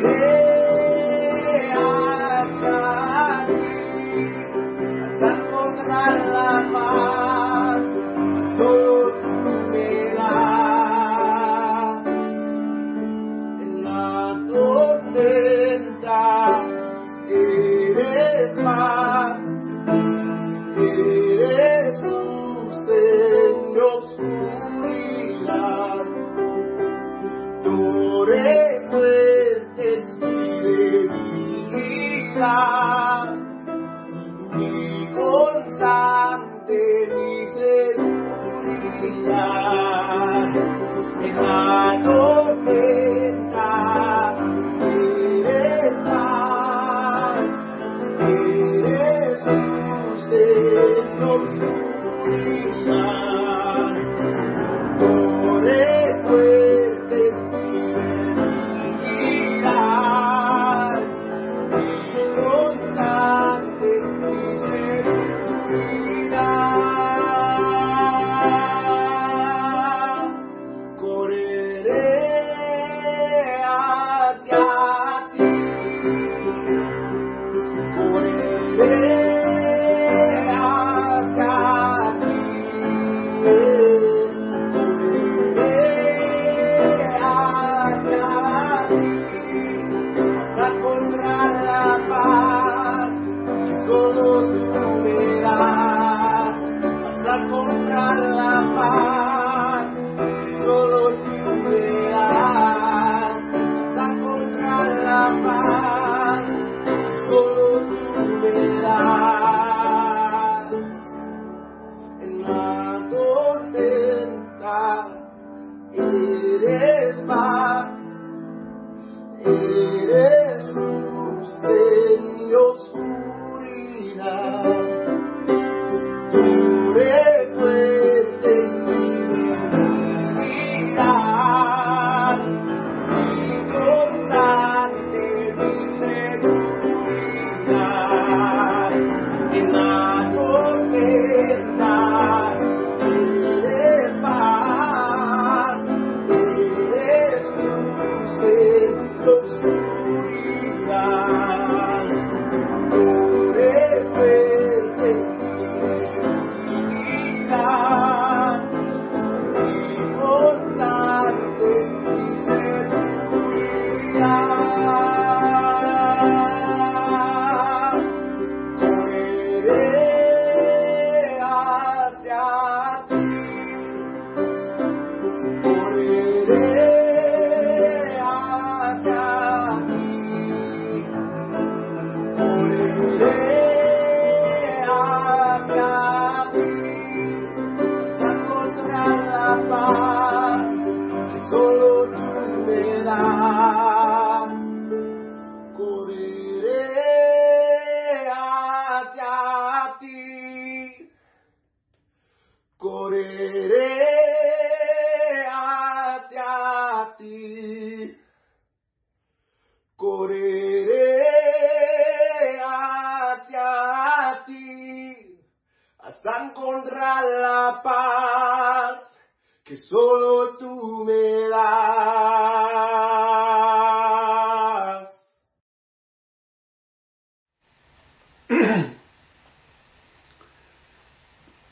Correré Corre fuerte it is my.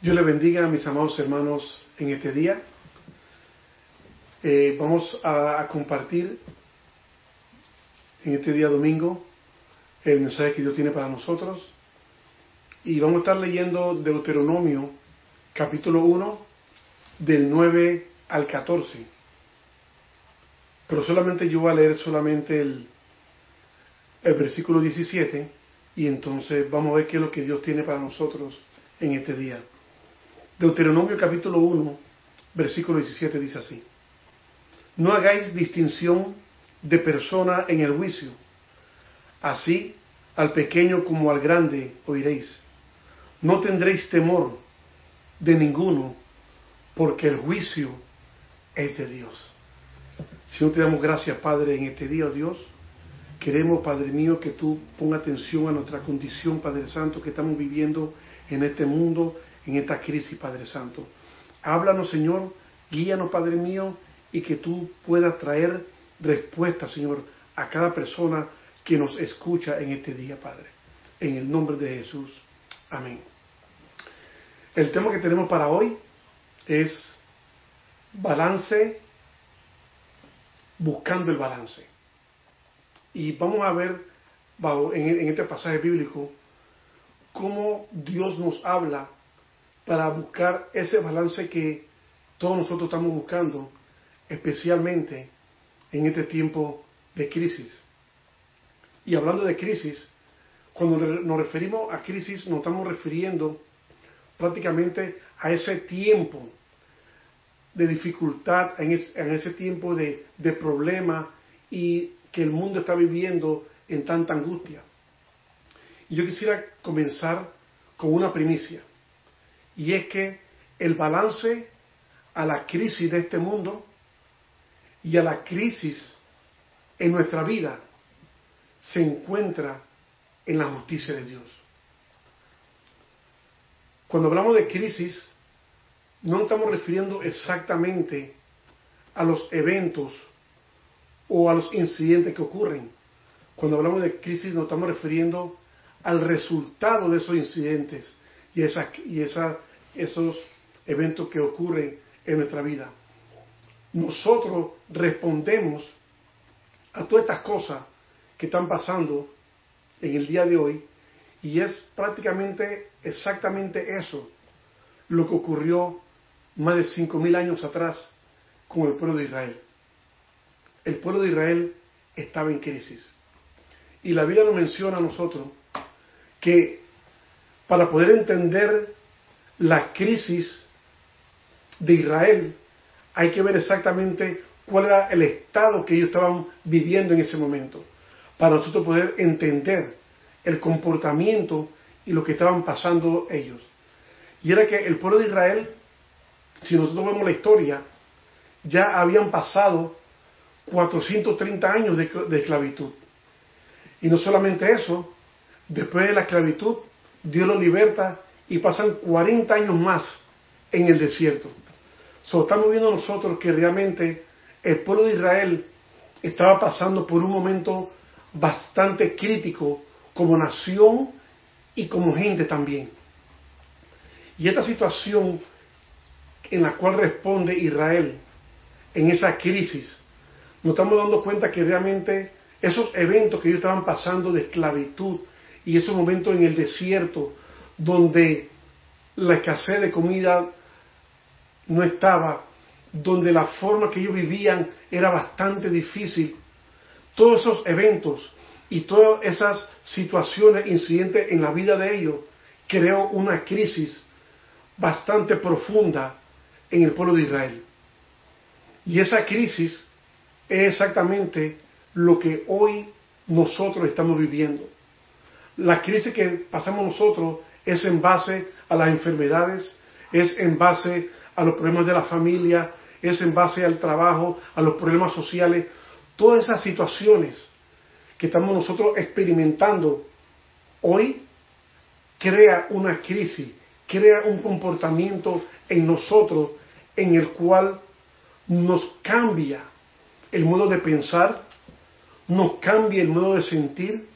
Dios le bendiga a mis amados hermanos en este día. Eh, vamos a, compartir en este día domingo el mensaje que Dios tiene para nosotros. Y vamos a estar leyendo Deuteronomio capítulo 1 del 9 al 14. Pero solamente yo voy a leer solamente el, el versículo 17 y entonces vamos a ver qué es lo que Dios tiene para nosotros en este día. Deuteronomio capítulo 1, versículo 17 dice así. No hagáis distinción de persona en el juicio. Así al pequeño como al grande oiréis. No tendréis temor de ninguno, porque el juicio es de Dios. Señor, te damos gracias, Padre, en este día, Dios. Queremos, Padre mío, que tú ponga atención a nuestra condición, Padre Santo, que estamos viviendo en este mundo, en esta crisis, Padre Santo. Háblanos, Señor, guíanos, Padre mío, y que tú puedas traer respuesta, Señor, a cada persona que nos escucha en este día, Padre. En el nombre de Jesús. Amén. El tema que tenemos para hoy es balance, buscando el balance. Y vamos a ver en este pasaje bíblico cómo Dios nos habla para buscar ese balance que todos nosotros estamos buscando, especialmente en este tiempo de crisis. Y hablando de crisis, cuando nos referimos a crisis nos estamos refiriendo prácticamente a ese tiempo de dificultad, en, ese tiempo de, de problema y que el mundo está viviendo en tanta angustia. Y yo quisiera comenzar con una primicia, y es que el balance a la crisis de este mundo y a la crisis en nuestra vida se encuentra en la justicia de Dios. Cuando hablamos de crisis, no estamos refiriendo exactamente a los eventos o a los incidentes que ocurren. Cuando hablamos de crisis nos estamos refiriendo al resultado de esos incidentes y, esa, y esa, esos eventos que ocurren en nuestra vida. Nosotros respondemos a todas estas cosas que están pasando en el día de hoy y es prácticamente exactamente eso lo que ocurrió más de cinco mil años atrás con el pueblo de Israel. El pueblo de Israel estaba en crisis. Y la Biblia nos menciona a nosotros que para poder entender la crisis de Israel hay que ver exactamente cuál era el estado que ellos estaban viviendo en ese momento, para nosotros poder entender el comportamiento y lo que estaban pasando ellos. Y era que el pueblo de Israel, si nosotros vemos la historia, ya habían pasado 430 años de, de esclavitud. Y no solamente eso, después de la esclavitud, Dios los liberta y pasan 40 años más en el desierto. So, estamos viendo nosotros que realmente el pueblo de Israel estaba pasando por un momento bastante crítico como nación y como gente también. Y esta situación en la cual responde Israel en esa crisis, nos estamos dando cuenta que realmente esos eventos que ellos estaban pasando de esclavitud y esos momentos en el desierto donde la escasez de comida no estaba, donde la forma que ellos vivían era bastante difícil. Todos esos eventos y todas esas situaciones, incidentes en la vida de ellos, creó una crisis bastante profunda en el pueblo de Israel. Y esa crisis es exactamente lo que hoy nosotros estamos viviendo. La crisis que pasamos nosotros es en base a las enfermedades, es en base a los problemas de la familia, es en base al trabajo, a los problemas sociales, todas esas situaciones que estamos nosotros experimentando hoy crea una crisis, crea un comportamiento en nosotros en el cual nos cambia el modo de pensar, nos cambia el modo de sentir,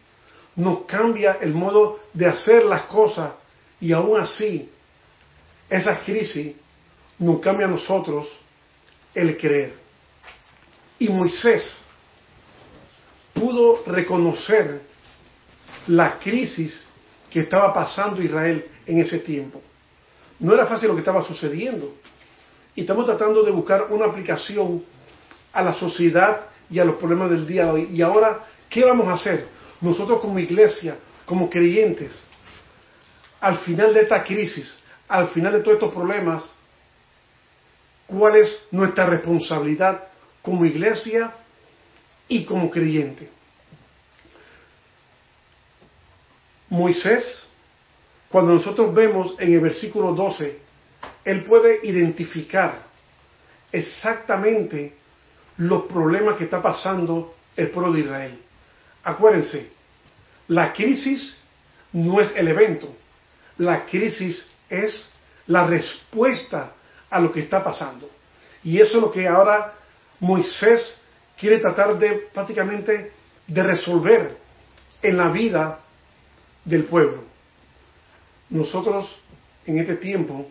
nos cambia el modo de hacer las cosas y aún así esa crisis nos cambia a nosotros el creer. Y Moisés pudo reconocer la crisis que estaba pasando Israel en ese tiempo. No era fácil lo que estaba sucediendo. Y estamos tratando de buscar una aplicación a la sociedad y a los problemas del día de hoy. Y ahora, ¿qué vamos a hacer? Nosotros como iglesia, como creyentes, al final de esta crisis, al final de todos estos problemas, ¿cuál es nuestra responsabilidad como iglesia y como creyente? Moisés, cuando nosotros vemos en el versículo 12, él puede identificar exactamente los problemas que está pasando el pueblo de Israel. Acuérdense, la crisis no es el evento, la crisis es la respuesta a lo que está pasando. Y eso es lo que ahora Moisés quiere tratar de prácticamente de resolver en la vida del pueblo. Nosotros en este tiempo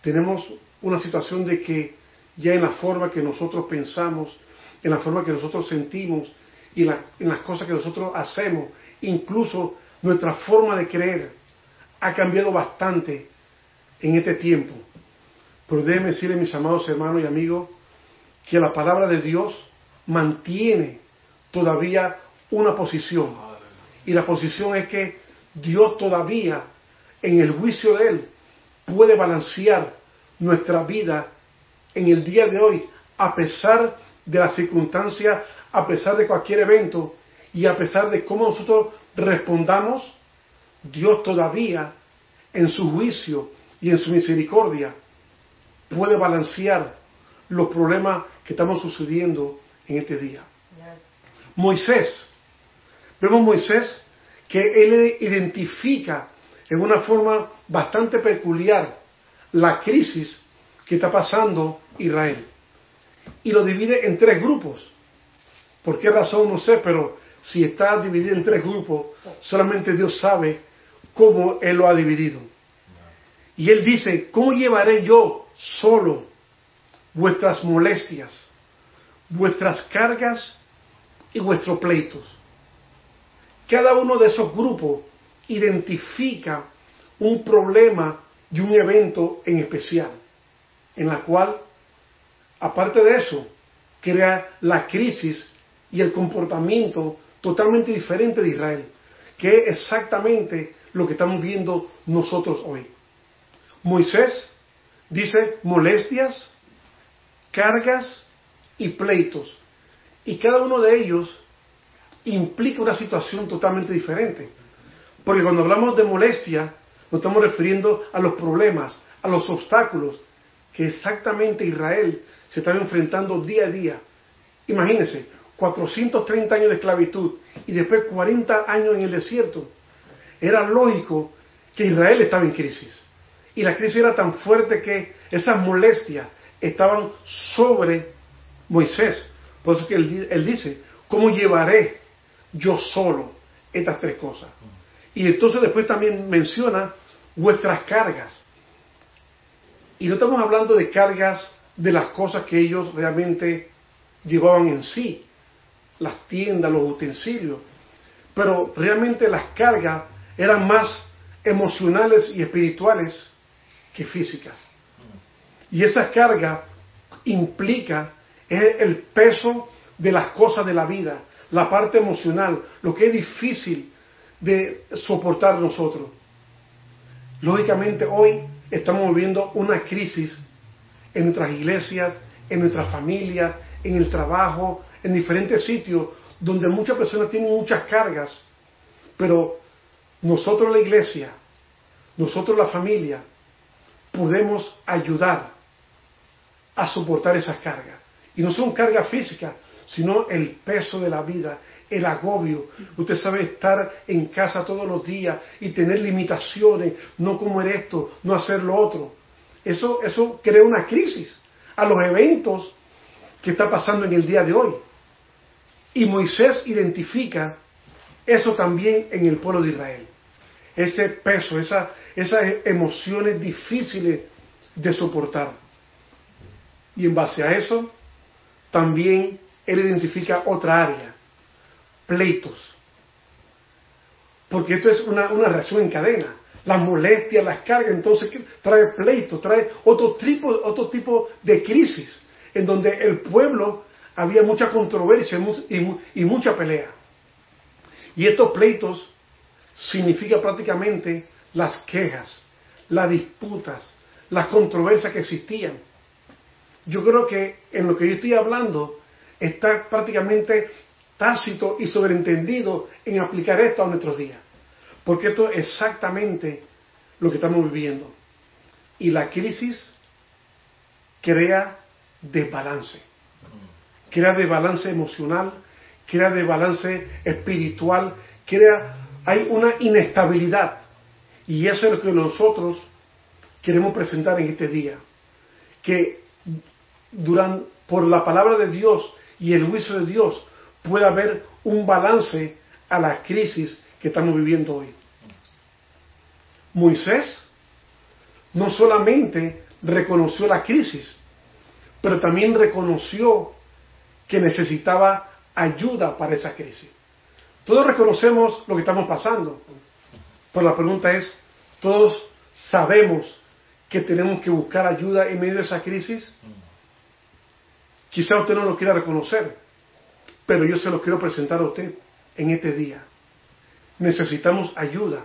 tenemos una situación de que ya en la forma que nosotros pensamos, en la forma que nosotros sentimos y en las cosas que nosotros hacemos, incluso nuestra forma de creer ha cambiado bastante en este tiempo. Pero déjenme decirle, mis amados hermanos y amigos, que la palabra de Dios mantiene todavía una posición. Y la posición es que Dios todavía, en el juicio de Él, puede balancear nuestra vida en el día de hoy, a pesar de las circunstancias, a pesar de cualquier evento y a pesar de cómo nosotros respondamos, Dios todavía, en su juicio y en su misericordia, puede balancear los problemas que estamos sucediendo en este día. Moisés, vemos Moisés que él identifica en una forma bastante peculiar la crisis que está pasando Israel. Y lo divide en tres grupos. ¿Por qué razón? No sé, pero si está dividido en tres grupos, solamente Dios sabe cómo Él lo ha dividido. Y Él dice, ¿cómo llevaré yo solo vuestras molestias, vuestras cargas y vuestros pleitos? Cada uno de esos grupos identifica un problema y un evento en especial, en la cual, aparte de eso, crea la crisis y el comportamiento totalmente diferente de Israel, que es exactamente lo que estamos viendo nosotros hoy. Moisés dice molestias, cargas y pleitos, y cada uno de ellos implica una situación totalmente diferente. Porque cuando hablamos de molestia, nos estamos refiriendo a los problemas, a los obstáculos que exactamente Israel se estaba enfrentando día a día. Imagínense, 430 años de esclavitud y después 40 años en el desierto. Era lógico que Israel estaba en crisis. Y la crisis era tan fuerte que esas molestias estaban sobre Moisés. Por eso que él, él dice, ¿cómo llevaré yo solo estas tres cosas? Y entonces después también menciona vuestras cargas. Y no estamos hablando de cargas de las cosas que ellos realmente llevaban en sí, las tiendas, los utensilios, pero realmente las cargas eran más emocionales y espirituales que físicas. Y esa carga implica el peso de las cosas de la vida, la parte emocional, lo que es difícil de soportar nosotros. Lógicamente hoy estamos viviendo una crisis en nuestras iglesias, en nuestra familia, en el trabajo, en diferentes sitios donde muchas personas tienen muchas cargas, pero nosotros la iglesia, nosotros la familia, podemos ayudar a soportar esas cargas. Y no son cargas físicas, sino el peso de la vida, el agobio. Usted sabe estar en casa todos los días y tener limitaciones, no comer esto, no hacer lo otro. Eso, eso crea una crisis a los eventos que está pasando en el día de hoy. Y Moisés identifica eso también en el pueblo de Israel. Ese peso, esa, esas emociones difíciles de soportar. Y en base a eso, también él identifica otra área, pleitos. Porque esto es una, reacción en cadena. Las molestias, las cargas, entonces trae pleitos, trae otro tipo, otro tipo de crisis, en donde el pueblo había mucha controversia y, mucha pelea. Y estos pleitos significa prácticamente las quejas, las disputas, las controversias que existían. Yo creo que en lo que yo estoy hablando está prácticamente tácito y sobreentendido en aplicar esto a nuestros días. Porque esto es exactamente lo que estamos viviendo. Y la crisis crea desbalance. Crea desbalance emocional, crea desbalance espiritual, crea, hay una inestabilidad. Y eso es lo que nosotros queremos presentar en este día. Que por la palabra de Dios y el juicio de Dios pueda haber un balance a la crisis que estamos viviendo hoy. Moisés no solamente reconoció la crisis, pero también reconoció que necesitaba ayuda para esa crisis. Todos reconocemos lo que estamos pasando, pero la pregunta es, ¿todos sabemos que tenemos que buscar ayuda en medio de esa crisis? Quizá usted no lo quiera reconocer, pero yo se lo quiero presentar a usted en este día. Necesitamos ayuda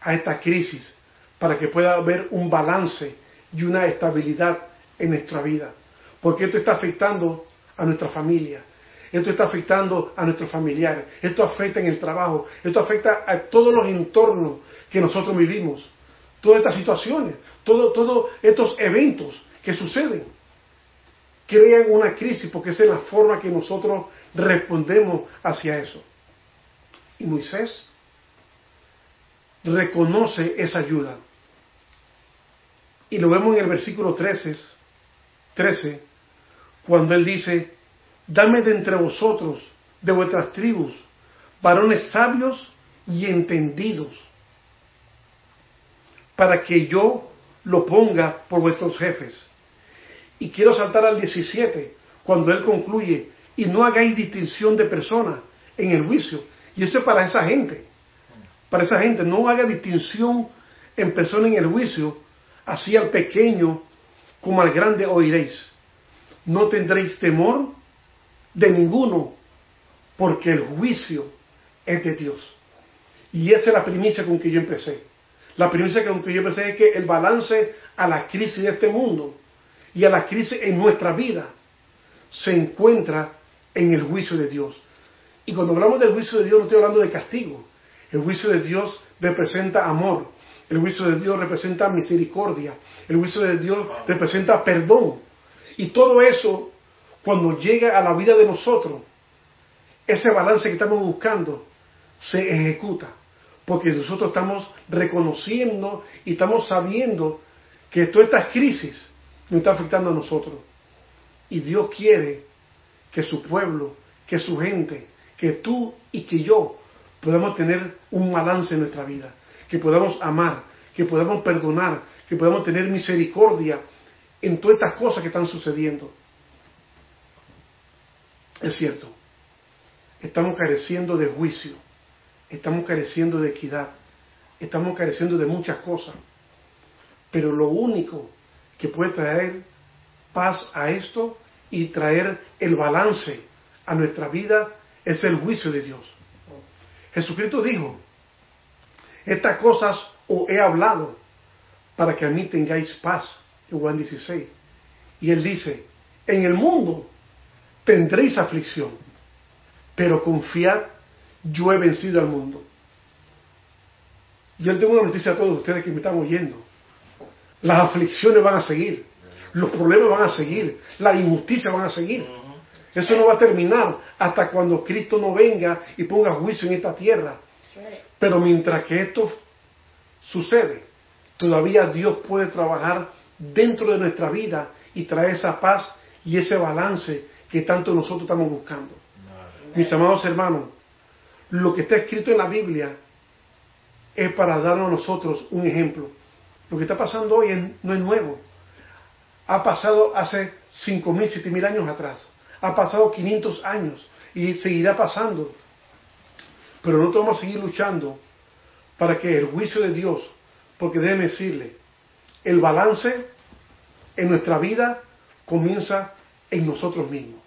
a esta crisis para que pueda haber un balance y una estabilidad en nuestra vida. Porque esto está afectando a nuestra familia, esto está afectando a nuestros familiares, esto afecta en el trabajo, esto afecta a todos los entornos que nosotros vivimos, todas estas situaciones, todos estos eventos que suceden crean una crisis porque esa es la forma que nosotros respondemos hacia eso. Y Moisés reconoce esa ayuda. Y lo vemos en el versículo 13, 13 cuando él dice, dame de entre vosotros, de vuestras tribus, varones sabios y entendidos, para que yo lo ponga por vuestros jefes y quiero saltar al 17, cuando él concluye, y no hagáis distinción de personas en el juicio. Y eso es para esa gente. Para esa gente, no haga distinción en persona en el juicio, así al pequeño como al grande oiréis. No tendréis temor de ninguno, porque el juicio es de Dios. Y esa es la primicia con que yo empecé. La primicia con que yo empecé es que el balance a la crisis de este mundo y a la crisis en nuestra vida se encuentra en el juicio de Dios. Y cuando hablamos del juicio de Dios no estoy hablando de castigo. El juicio de Dios representa amor. El juicio de Dios representa misericordia. El juicio de Dios representa perdón. Y todo eso, cuando llega a la vida de nosotros, ese balance que estamos buscando se ejecuta. Porque nosotros estamos reconociendo y estamos sabiendo que todas estas crisis nos está afectando a nosotros. Y Dios quiere que su pueblo, que su gente, que tú y que yo podamos tener un balance en nuestra vida, que podamos amar, que podamos perdonar, que podamos tener misericordia en todas estas cosas que están sucediendo. Es cierto, estamos careciendo de juicio, estamos careciendo de equidad, estamos careciendo de muchas cosas, pero lo único que puede traer paz a esto y traer el balance a nuestra vida es el juicio de Dios. Jesucristo dijo, estas cosas os he hablado para que a mí tengáis paz. Juan 16. Y él dice, en el mundo tendréis aflicción, pero confiad, yo he vencido al mundo. Yo tengo una noticia a todos ustedes que me están oyendo. Las aflicciones van a seguir, los problemas van a seguir, la injusticia van a seguir. Eso no va a terminar hasta cuando Cristo no venga y ponga juicio en esta tierra. Pero mientras que esto sucede, todavía Dios puede trabajar dentro de nuestra vida y traer esa paz y ese balance que tanto nosotros estamos buscando. Mis amados hermanos, lo que está escrito en la Biblia es para darnos a nosotros un ejemplo. Lo que está pasando hoy no es nuevo. Ha pasado hace 5.000, 7.000 años atrás. Ha pasado 500 años y seguirá pasando. Pero nosotros vamos a seguir luchando para que el juicio de Dios, porque déjeme decirle, el balance en nuestra vida comienza en nosotros mismos.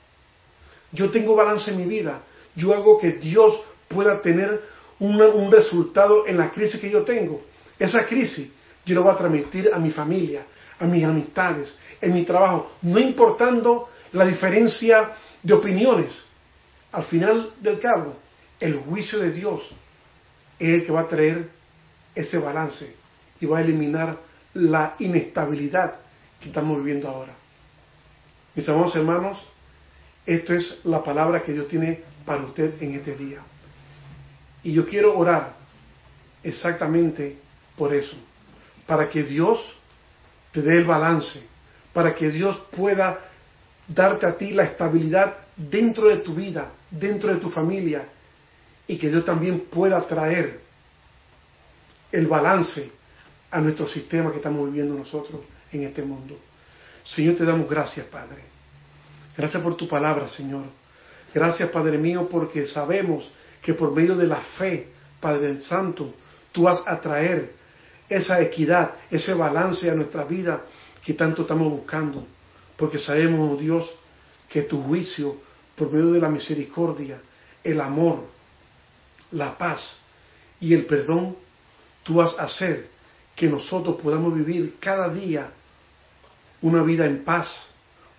Yo tengo balance en mi vida. Yo hago que Dios pueda tener un resultado en la crisis que yo tengo. Esa crisis yo la voy a transmitir a mi familia, a mis amistades, en mi trabajo, no importando la diferencia de opiniones. Al final del cabo, el juicio de Dios es el que va a traer ese balance y va a eliminar la inestabilidad que estamos viviendo ahora. Mis amados hermanos, esto es la palabra que Dios tiene para usted en este día. Y yo quiero orar exactamente por eso, para que Dios te dé el balance, para que Dios pueda darte a ti la estabilidad dentro de tu vida, dentro de tu familia, y que Dios también pueda traer el balance a nuestro sistema que estamos viviendo nosotros en este mundo. Señor, te damos gracias, Padre. Gracias por tu palabra, Señor. Gracias, Padre mío, porque sabemos que por medio de la fe, Padre Santo, tú vas a traer esa equidad, ese balance a nuestra vida que tanto estamos buscando. Porque sabemos, oh Dios, que tu juicio, por medio de la misericordia, el amor, la paz y el perdón, tú vas a hacer que nosotros podamos vivir cada día una vida en paz,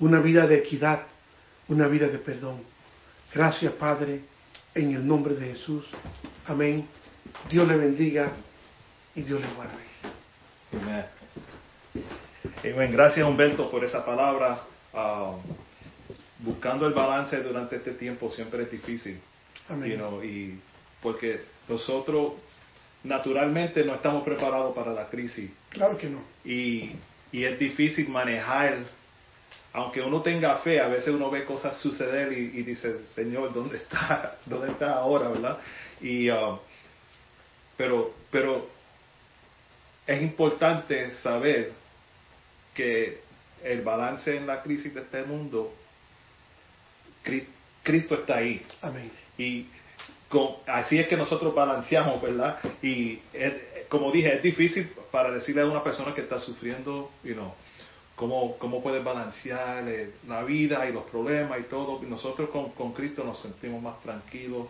una vida de equidad, una vida de perdón. Gracias, Padre, en el nombre de Jesús. Amén. Dios le bendiga y Dios le guarde. Amén. Gracias, Humberto, por esa palabra. Ah, buscando el balance durante este tiempo siempre es difícil. Amén. y porque nosotros naturalmente no estamos preparados para la crisis. Claro que no. Y, y es difícil manejar aunque uno tenga fe, a veces uno ve cosas suceder y, dice, Señor, ¿dónde está? ¿Dónde está ahora? ¿Verdad? Y, uh, pero, pero es importante saber que el balance en la crisis de este mundo, Cristo está ahí. Amén. Y así es que nosotros balanceamos, ¿verdad? Y como dije, es difícil para decirle a una persona que está sufriendo, you know, cómo, cómo puedes balancear eh, la vida y los problemas y todo. Nosotros con, con, Cristo nos sentimos más tranquilos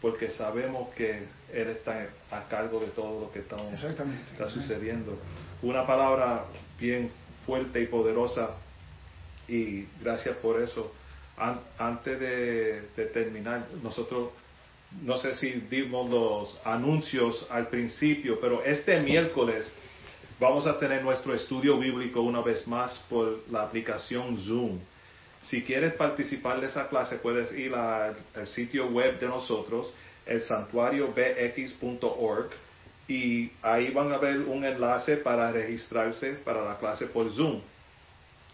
porque sabemos que Él está a cargo de todo lo que está, está sucediendo. Una palabra bien fuerte y poderosa y gracias por eso. antes de, de terminar, nosotros no sé si dimos los anuncios al principio, pero este miércoles Vamos a tener nuestro estudio bíblico una vez más por la aplicación Zoom. Si quieres participar de esa clase, puedes ir al, sitio web de nosotros, el santuariobx.org, y ahí van a ver un enlace para registrarse para la clase por Zoom.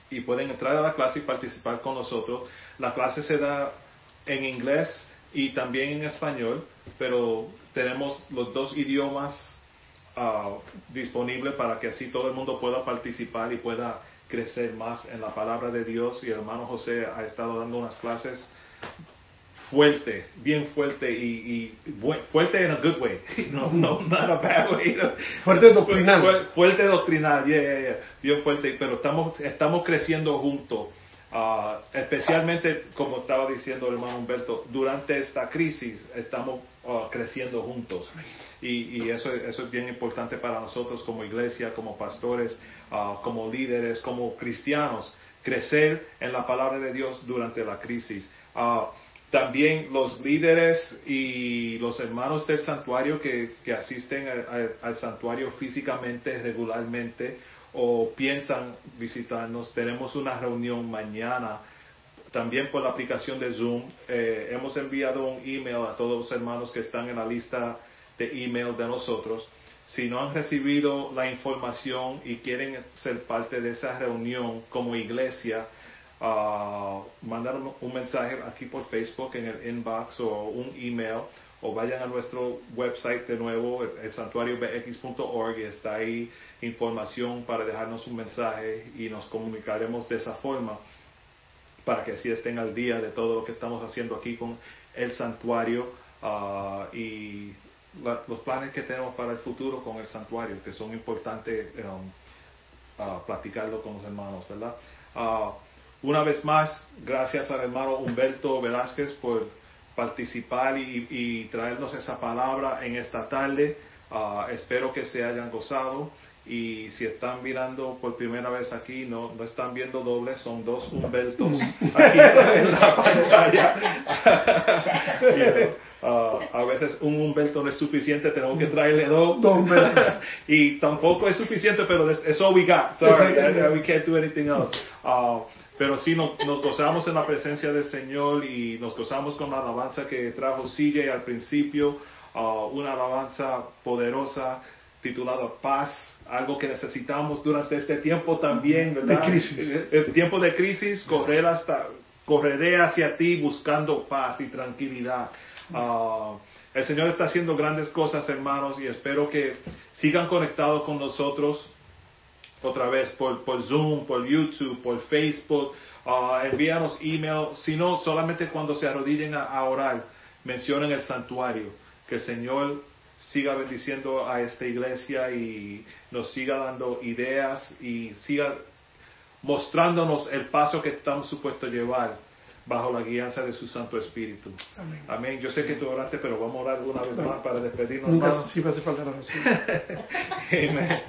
Y pueden entrar a la clase y participar con nosotros. La clase se da en inglés y también en español, pero tenemos los dos idiomas Uh, disponible para que así todo el mundo pueda participar y pueda crecer más en la palabra de Dios. Y el hermano José ha estado dando unas clases fuerte, bien fuerte y, fuerte en a good way, no, no, not a bad way. Fuerte doctrinal. Fuerte doctrinal, bien fuerte, pero estamos, estamos creciendo juntos. Uh, especialmente, como estaba diciendo el hermano Humberto, durante esta crisis estamos uh, creciendo juntos. Y, eso, eso, es bien importante para nosotros como iglesia, como pastores, uh, como líderes, como cristianos, crecer en la palabra de Dios durante la crisis. también los líderes y los hermanos del santuario que, asisten al santuario físicamente, regularmente, o piensan visitarnos, tenemos una reunión mañana también por la aplicación de Zoom. Eh, hemos enviado un email a todos los hermanos que están en la lista de email de nosotros. Si no han recibido la información y quieren ser parte de esa reunión como iglesia, uh, mandar un mensaje aquí por Facebook en el inbox o un email o vayan a nuestro website de nuevo, el, santuariobx.org y está ahí información para dejarnos un mensaje y nos comunicaremos de esa forma para que así estén al día de todo lo que estamos haciendo aquí con el santuario uh, y los planes que tenemos para el futuro con el santuario, que son importantes um, platicarlo con los hermanos, ¿verdad? Uh, una vez más, gracias al hermano Humberto Velázquez por participar y, traernos esa palabra en esta tarde. Ah, espero que se hayan gozado y si están mirando por primera vez aquí, no, no están viendo dobles, son dos Humbertos aquí en la pantalla. Ah, a veces un Humberto no es suficiente, tenemos que traerle dos. y tampoco es suficiente, pero es all we got. Sorry, we can't do anything else. Ah, pero sí nos, gozamos en la presencia del Señor y nos gozamos con la alabanza que trajo CJ al principio, uh, una alabanza poderosa titulada Paz, algo que necesitamos durante este tiempo también, ¿verdad? De crisis. El, tiempo de crisis, correr hasta, correré hacia ti buscando paz y tranquilidad. Uh, el Señor está haciendo grandes cosas, hermanos, y espero que sigan conectados con nosotros otra vez por, por Zoom, por YouTube, por Facebook, uh, envíanos email, sino solamente cuando se arrodillen a, orar, mencionen el santuario, que el Señor siga bendiciendo a esta iglesia y nos siga dando ideas y siga mostrándonos el paso que estamos supuestos a llevar bajo la guianza de su Santo Espíritu. Amén. Yo sé que tú oraste, pero vamos a orar una vez más para despedirnos. Nunca sí hace falta la Amén.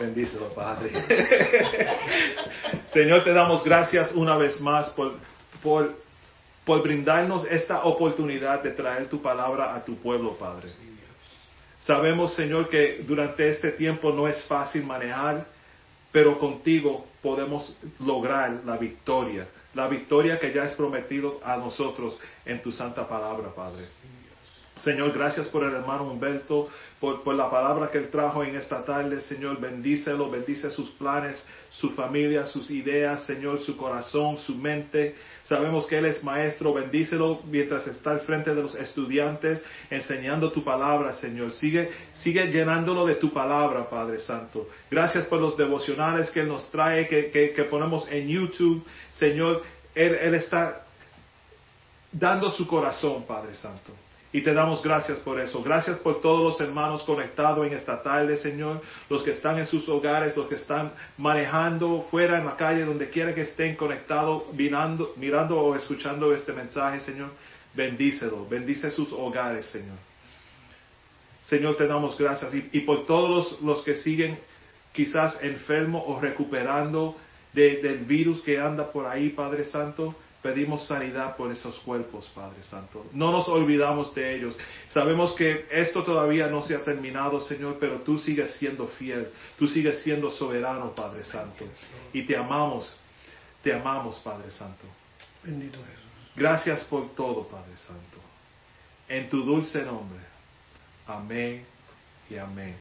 Bendícelo, Padre. Señor, te damos gracias una vez más por, por, por brindarnos esta oportunidad de traer tu palabra a tu pueblo, Padre. Sabemos, Señor, que durante este tiempo no es fácil manejar, pero contigo podemos lograr la victoria, la victoria que ya has prometido a nosotros en tu santa palabra, Padre. Señor, gracias por el hermano Humberto, por, la palabra que él trajo en esta tarde. Señor, bendícelo, bendice sus planes, su familia, sus ideas, Señor, su corazón, su mente. Sabemos que él es maestro, bendícelo mientras está al frente de los estudiantes enseñando tu palabra, Señor. Sigue, sigue llenándolo de tu palabra, Padre Santo. Gracias por los devocionales que él nos trae, que, que, ponemos en YouTube. Señor, él, él está dando su corazón, Padre Santo. Y te damos gracias por eso. Gracias por todos los hermanos conectados en esta tarde, Señor. Los que están en sus hogares, los que están manejando fuera en la calle, donde quiera que estén conectados, mirando, mirando o escuchando este mensaje, Señor. Bendícelo. Bendice sus hogares, Señor. Señor, te damos gracias. Y, por todos los, que siguen quizás enfermos o recuperando del virus que anda por ahí, Padre Santo. Pedimos sanidad por esos cuerpos, Padre Santo. No nos olvidamos de ellos. Sabemos que esto todavía no se ha terminado, Señor, pero tú sigues siendo fiel. Tú sigues siendo soberano, Padre Santo. Y te amamos. Te amamos, Padre Santo. Bendito Jesús. Gracias por todo, Padre Santo. En tu dulce nombre. Amén y amén.